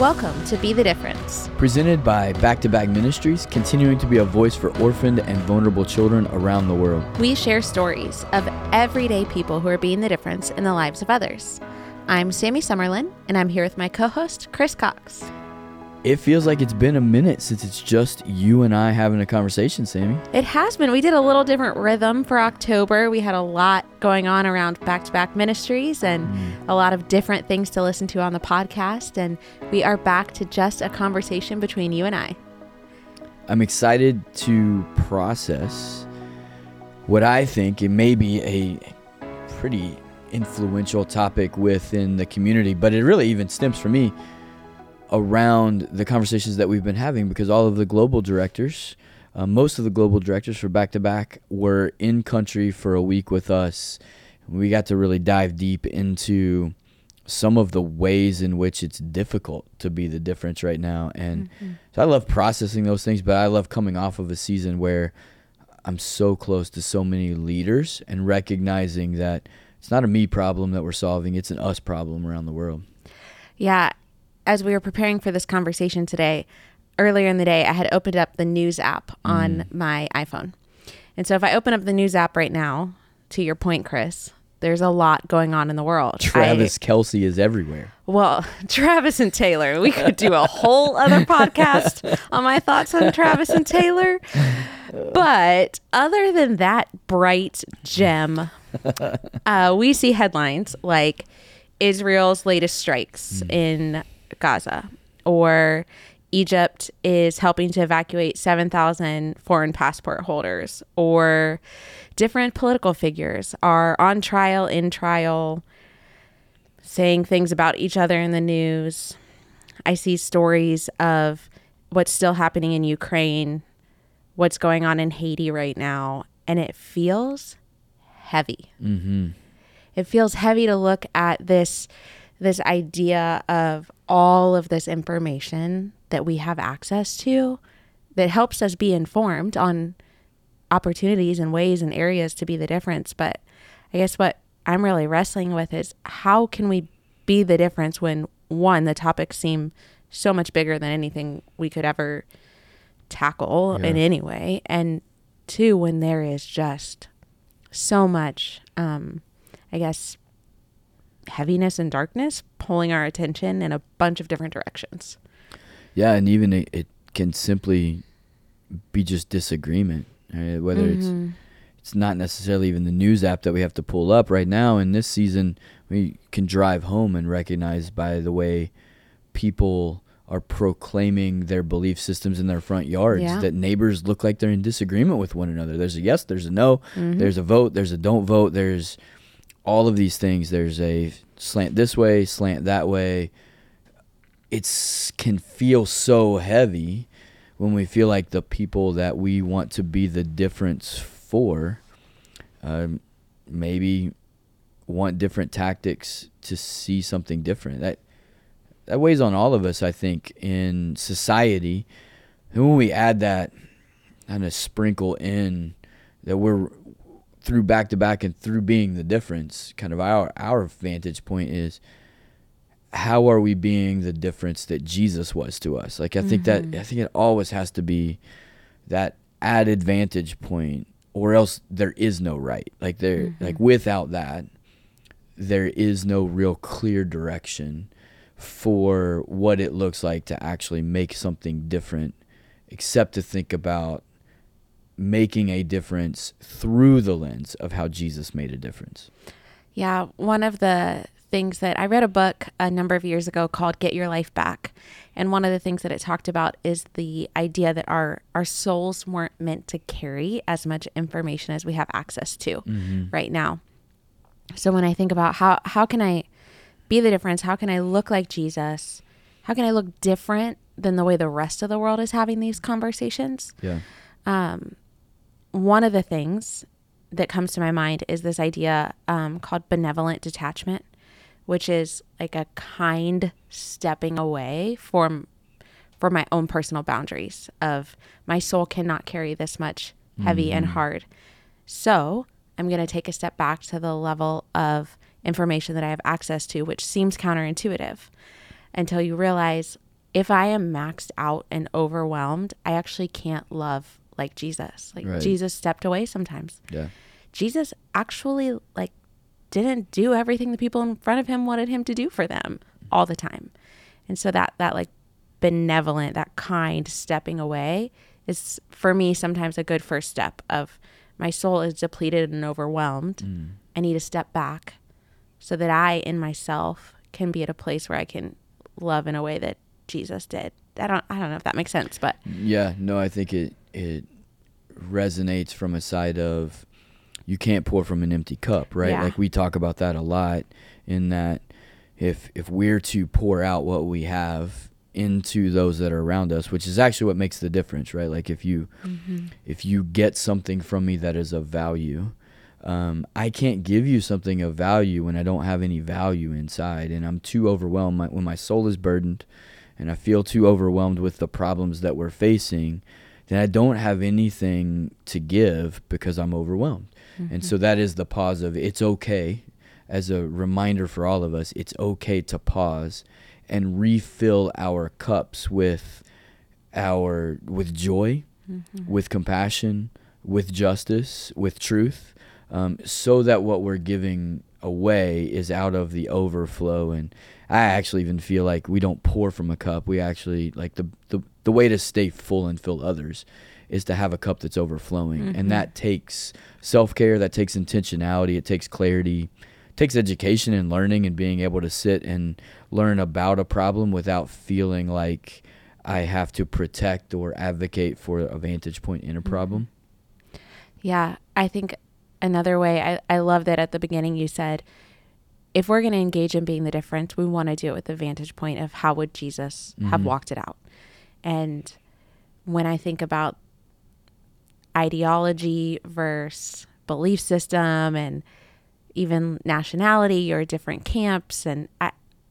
Welcome to Be the Difference. Presented by Back2Back Ministries, continuing to be a voice for orphaned and vulnerable children around the world. We share stories of everyday people who are being the difference in the lives of others. I'm Sammy Summerlin, and I'm here with my co host, Chris Cox. It feels like it's been a minute since it's just you and I having a conversation, Sammy. It has been. We did a little different rhythm for October. We had a lot going on around Back2Back Ministries and mm. a lot of different things to listen to on the podcast. And we are back to just a conversation between you and I. I'm excited to process what I think it may be a pretty influential topic within the community, but it really even stems for me around the conversations that we've been having because all of the global directors, uh, most of the global directors for Back2Back, were in country for a week with us. We got to really dive deep into some of the ways in which it's difficult to be the difference right now. And mm-hmm. so I love processing those things, but I love coming off of a season where I'm so close to so many leaders and recognizing that it's not a me problem that we're solving, it's an us problem around the world. Yeah, as we were preparing for this conversation today, earlier in the day, I had opened up the news app on mm. my iPhone. And so if I open up the news app right now, to your point, Chris, there's a lot going on in the world. Travis I, Kelce is everywhere. Well, Travis and Taylor, we could do a whole other podcast on my thoughts on Travis and Taylor. But other than that bright gem, uh, we see headlines like Israel's latest strikes mm. in Gaza, or Egypt is helping to evacuate 7,000 foreign passport holders, or different political figures are on trial, in trial, saying things about each other in the news. I see stories of what's still happening in Ukraine, what's going on in Haiti right now, and it feels heavy. Mm-hmm. It feels heavy to look at this this idea of all of this information that we have access to that helps us be informed on opportunities and ways and areas to be the difference. But I guess what I'm really wrestling with is how can we be the difference when one, the topics seem so much bigger than anything we could ever tackle yeah. in any way, and two, when there is just so much, um, I guess, heaviness and darkness pulling our attention in a bunch of different directions. Yeah, and even it, it can simply be just disagreement, right? whether mm-hmm. it's it's not necessarily even the news app that we have to pull up right now. In this season, we can drive home and recognize by the way people are proclaiming their belief systems in their front yards yeah. that neighbors look like they're in disagreement with one another. There's a yes, there's a no, mm-hmm. there's a vote, there's a don't vote, there's all of these things. There's a slant this way, slant that way. It's can feel so heavy when we feel like the people that we want to be the difference for, um, maybe want different tactics to see something different. That that weighs on all of us, I think, in society. And when we add that kind of sprinkle in that we're through back to back and through being the difference, kind of our our vantage point is how are we being the difference that Jesus was to us? Like I think mm-hmm. that I think it always has to be that added vantage point or else there is no right. Like there mm-hmm. like without that there is no real clear direction for what it looks like to actually make something different except to think about making a difference through the lens of how Jesus made a difference. Yeah, one of the things that I read a book a number of years ago called Get Your Life Back. And one of the things that it talked about is the idea that our our souls weren't meant to carry as much information as we have access to mm-hmm. right now. So when I think about how how can I be the difference? How can I look like Jesus? How can I look different than the way the rest of the world is having these conversations? Yeah. Um, one of the things that comes to my mind is this idea um, called benevolent detachment, which is like a kind stepping away from for my own personal boundaries of my soul cannot carry this much heavy mm-hmm. and hard. So I'm going to take a step back to the level of information that I have access to, which seems counterintuitive until you realize if I am maxed out and overwhelmed, I actually can't love like Jesus. Like Right. Jesus stepped away sometimes. Yeah. Jesus actually like didn't do everything the people in front of him wanted him to do for them all the time. And so that that like benevolent, that kind stepping away is for me sometimes a good first step of my soul is depleted and overwhelmed. Mm. I need to step back so that I in myself can be at a place where I can love in a way that Jesus did. I don't I don't know if that makes sense, but Yeah, no, I think it it resonates from a side of you can't pour from an empty cup, right? Yeah. Like we talk about that a lot in that if if we're to pour out what we have into those that are around us, which is actually what makes the difference, right? Like if you if you get something from me that is of value, um, I can't give you something of value when I don't have any value inside, and I'm too overwhelmed. My, when my soul is burdened, and I feel too overwhelmed with the problems that we're facing, then I don't have anything to give because I'm overwhelmed. And so that is the pause of it's okay, as a reminder for all of us, it's okay to pause and refill our cups with our with joy, with compassion, with justice, with truth, um, so that what we're giving away is out of the overflow. And I actually even feel like we don't pour from a cup. We actually like the the, the way to stay full and fill others is to have a cup that's overflowing, and mm-hmm. that takes self care. That takes intentionality. It takes clarity. It takes education and learning and being able to sit and learn about a problem without feeling like I have to protect or advocate for a vantage point in a mm-hmm. problem. Yeah, I think another way, I, I love that at the beginning you said, if we're going to engage in being the difference, we want to do it with the vantage point of how would Jesus have mm-hmm. walked it out. And when I think about ideology versus belief system and even nationality or different camps, and I,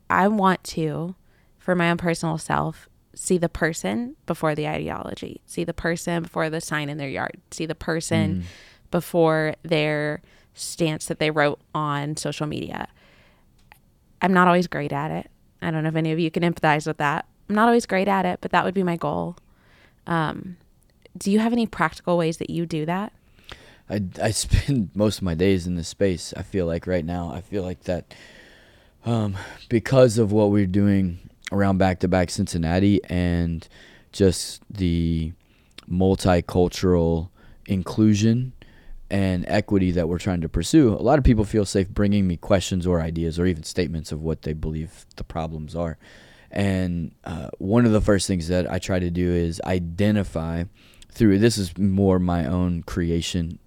I want to, for my own personal self, see the person before the ideology, see the person before the sign in their yard, see the person mm. before their stance that they wrote on social media. I'm not always great at it. I don't know if any of you can empathize with that. I'm not always great at it, but that would be my goal. Um, do you have any practical ways that you do that? I, I spend most of my days in this space. I feel like right now, I feel like that um, because of what we're doing around Back2Back Cincinnati and just the multicultural inclusion and equity that we're trying to pursue, a lot of people feel safe bringing me questions or ideas or even statements of what they believe the problems are. And uh, one of the first things that I try to do is identify through this is more my own creation,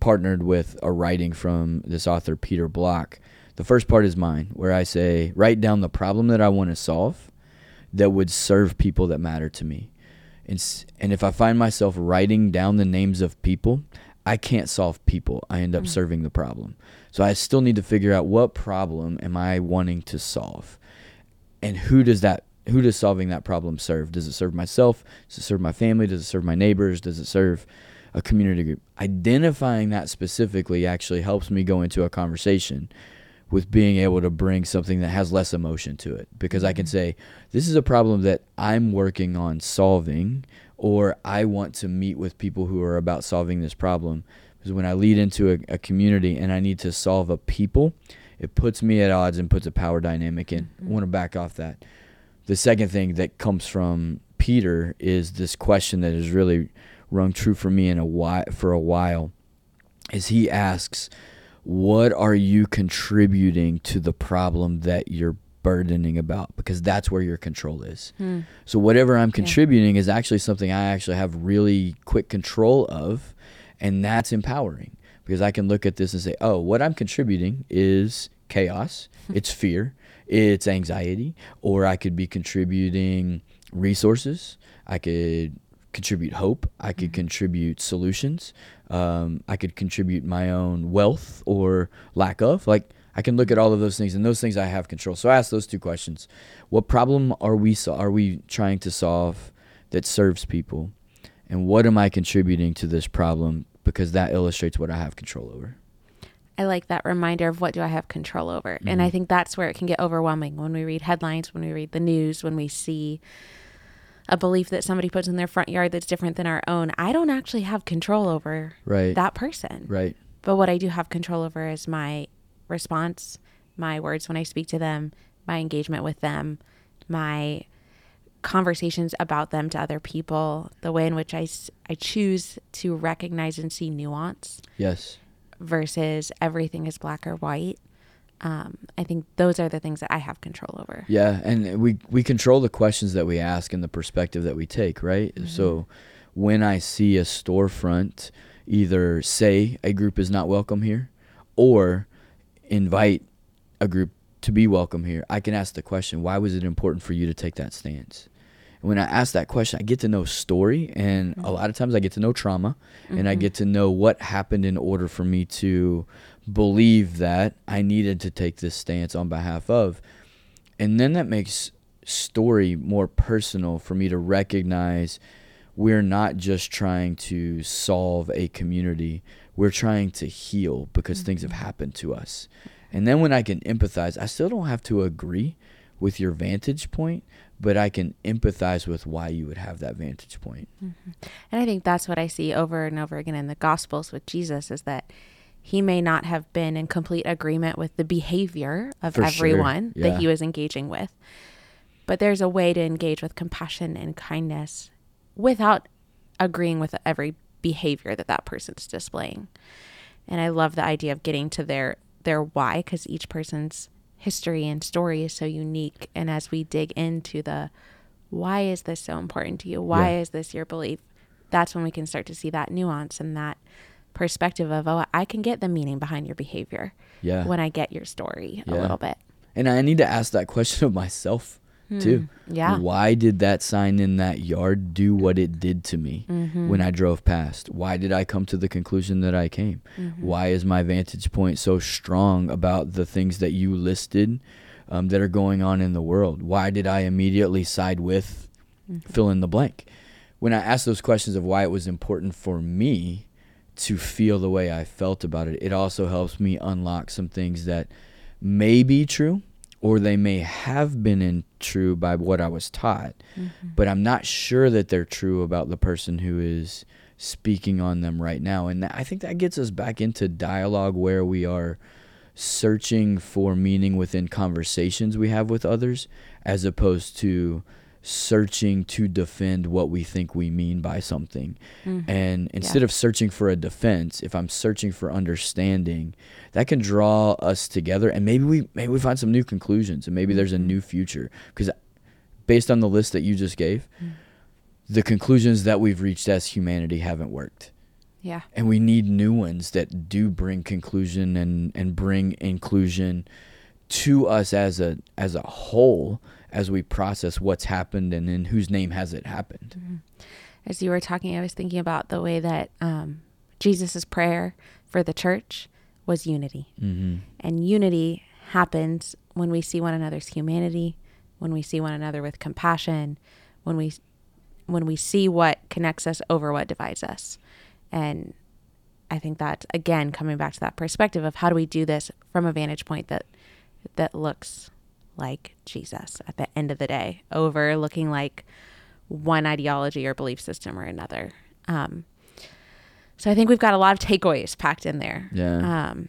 partnered with a writing from this author, Peter Block. The first part is mine, where I say, write down the problem that I want to solve that would serve people that matter to me. And, and if I find myself writing down the names of people, I can't solve people. I end up serving the problem. So I still need to figure out what problem am I wanting to solve? And who does that who does solving that problem serve? Does it serve myself? Does it serve my family? Does it serve my neighbors? Does it serve a community group? Identifying that specifically actually helps me go into a conversation with being able to bring something that has less emotion to it. Because i can mm-hmm. say this is a problem that i'm working on solving or i want to meet with people who are about solving this problem. Because when i lead into a, a community and i need to solve a people it puts me at odds and puts a power dynamic in. I want to back off that. The second thing that comes from Peter is this question that has really rung true for me in a while, for a while is he asks, "What are you contributing to the problem that you're burdening about?" Because that's where your control is. Hmm. So whatever I'm contributing is actually something I actually have really quick control of, and that's empowering because I can look at this and say, "Oh, what I'm contributing is chaos, it's fear, it's anxiety," or I could be contributing resources. I could contribute hope. I could contribute solutions. Um, I could contribute my own wealth or lack of. Like I can look at all of those things, and those things I have control. So I ask those two questions: What problem are we so- are we trying to solve that serves people, and what am I contributing to this problem? Because that illustrates what I have control over. I like that reminder of what do I have control over. And I mm-hmm. think that's where it can get overwhelming when we read headlines, when we read the news, when we see a belief that somebody puts in their front yard that's different than our own. I don't actually have control over Right. that person. right. But what I do have control over is my response, my words when I speak to them, my engagement with them, my conversations about them to other people, the way in which I, I choose to recognize and see nuance Yes. versus everything is black or white. Um, I think those are the things that I have control over. Yeah, and we we control the questions that we ask and the perspective that we take, right? So when I see a storefront either say a group is not welcome here or invite a group to be welcome here, I can ask the question, why was it important for you to take that stance? When I ask that question, I get to know story and a mm-hmm. lot of times I get to know trauma and I mm-hmm. get to know what happened in order for me to believe that I needed to take this stance on behalf of. And then that makes story more personal for me to recognize we're not just trying to solve a community we're trying to heal because things have mm-hmm. happened to us. And then when i can empathize i still don't have to agree with your vantage point but i can empathize with why you would have that vantage point. point And I think that's what I see over and over again in the Gospels with Jesus is that he may not have been in complete agreement with the behavior of For sure, everyone yeah. that he was engaging with. But there's a way to engage with compassion and kindness without agreeing with every behavior that that person's displaying. And I love the idea of getting to their their why because each person's history and story is so unique. And as we dig into the why is this so important to you? Why Yeah. is this your belief? That's when we can start to see that nuance and that perspective of, oh, I can get the meaning behind your behavior yeah when I get your story a little bit. and i need to ask that question of myself too hmm. Yeah. Why did that sign in that yard do what it did to me mm-hmm. when I drove past? Why did I come to the conclusion that I came? Mm-hmm. Why is my vantage point so strong about the things that you listed um, that are going on in the world? Why did I immediately side with mm-hmm. fill in the blank? When I ask those questions of why it was important for me to feel the way I felt about it, it also helps me unlock some things that may be true or they may have been in true by what I was taught, mm-hmm. but I'm not sure that they're true about the person who is speaking on them right now. And that, I think that gets us back into dialogue where we are searching for meaning within conversations we have with others as opposed to searching to defend what we think we mean by something. Mm-hmm. And instead of searching for a defense, if I'm searching for understanding, that can draw us together and maybe we maybe we find some new conclusions and maybe there's a mm-hmm. new future. Because based on the list that you just gave, mm. the conclusions that we've reached as humanity haven't worked. Yeah. and we need new ones that do bring conclusion and and bring inclusion to us as a as a whole as we process what's happened and in whose name has it happened As you were talking, I was thinking about the way that um, Jesus' prayer for the church was unity. mm-hmm. And unity happens when we see one another's humanity, when we see one another with compassion, when we when we see what connects us over what divides us. And I think that again coming back to that perspective of how do we do this from a vantage point that that looks like Jesus at the end of the day, over looking like one ideology or belief system or another. Um, so I think we've got a lot of takeaways packed in there. Yeah. Um,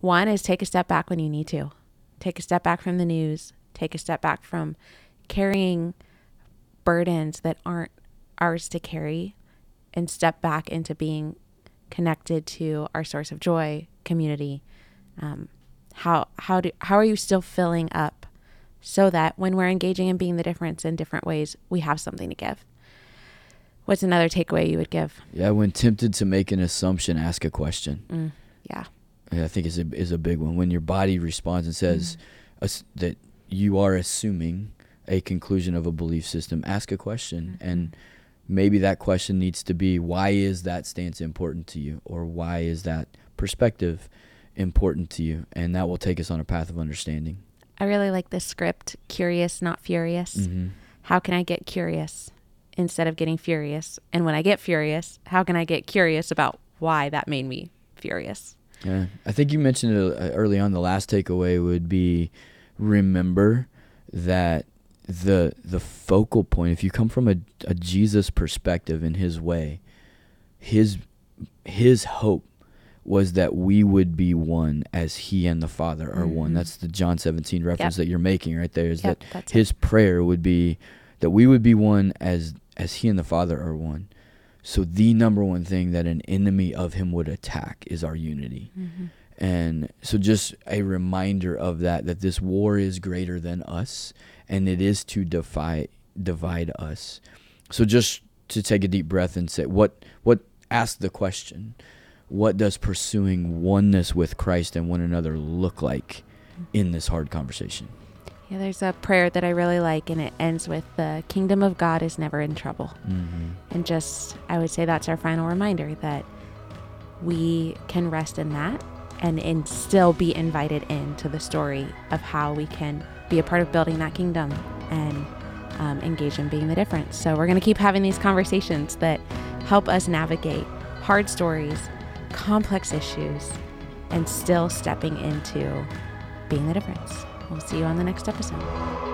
one is take a step back when you need to. Take a step back from the news. Take a step back from carrying burdens that aren't ours to carry and step back into being connected to our source of joy, community. Um, how how do how are you still filling up so that when we're engaging in being the difference in different ways, we have something to give. What's another takeaway you would give? yeah when tempted to make an assumption ask a question Mm, yeah. I think is a is a big one. When your body responds and says as- that you are assuming a conclusion of a belief system, ask a question, and maybe that question needs to be, why is that stance important to you, or why is that perspective important to you, and that will take us on a path of understanding. I really like this script, curious, not furious. Mm-hmm. How can I get curious instead of getting furious? And when I get furious, how can I get curious about why that made me furious? Yeah, I think you mentioned it uh, early on. The last takeaway would be remember that the the focal point. If you come from a, a Jesus perspective in His way, His His hope was that we would be one as He and the Father are one. Mhm. That's the John 17 reference Yep. that you're making right there. Is Yep, that His prayer would be that we would be one as as He and the Father are one. So the number one thing that an enemy of Him would attack is our unity. Mhm. And so just a reminder of that that this war is greater than us and it is to defy divide us. So just to take a deep breath and say what what ask the question, what does pursuing oneness with Christ and one another look like in this hard conversation? Yeah, there's a prayer that I really like, and it ends with the kingdom of God is never in trouble. Mm-hmm. And just, I would say that's our final reminder that we can rest in that and, and still be invited into the story of how we can be a part of building that kingdom and um, engage in being the difference. So we're going to keep having these conversations that help us navigate hard stories, complex issues, and still stepping into being the difference. We'll see you on the next episode.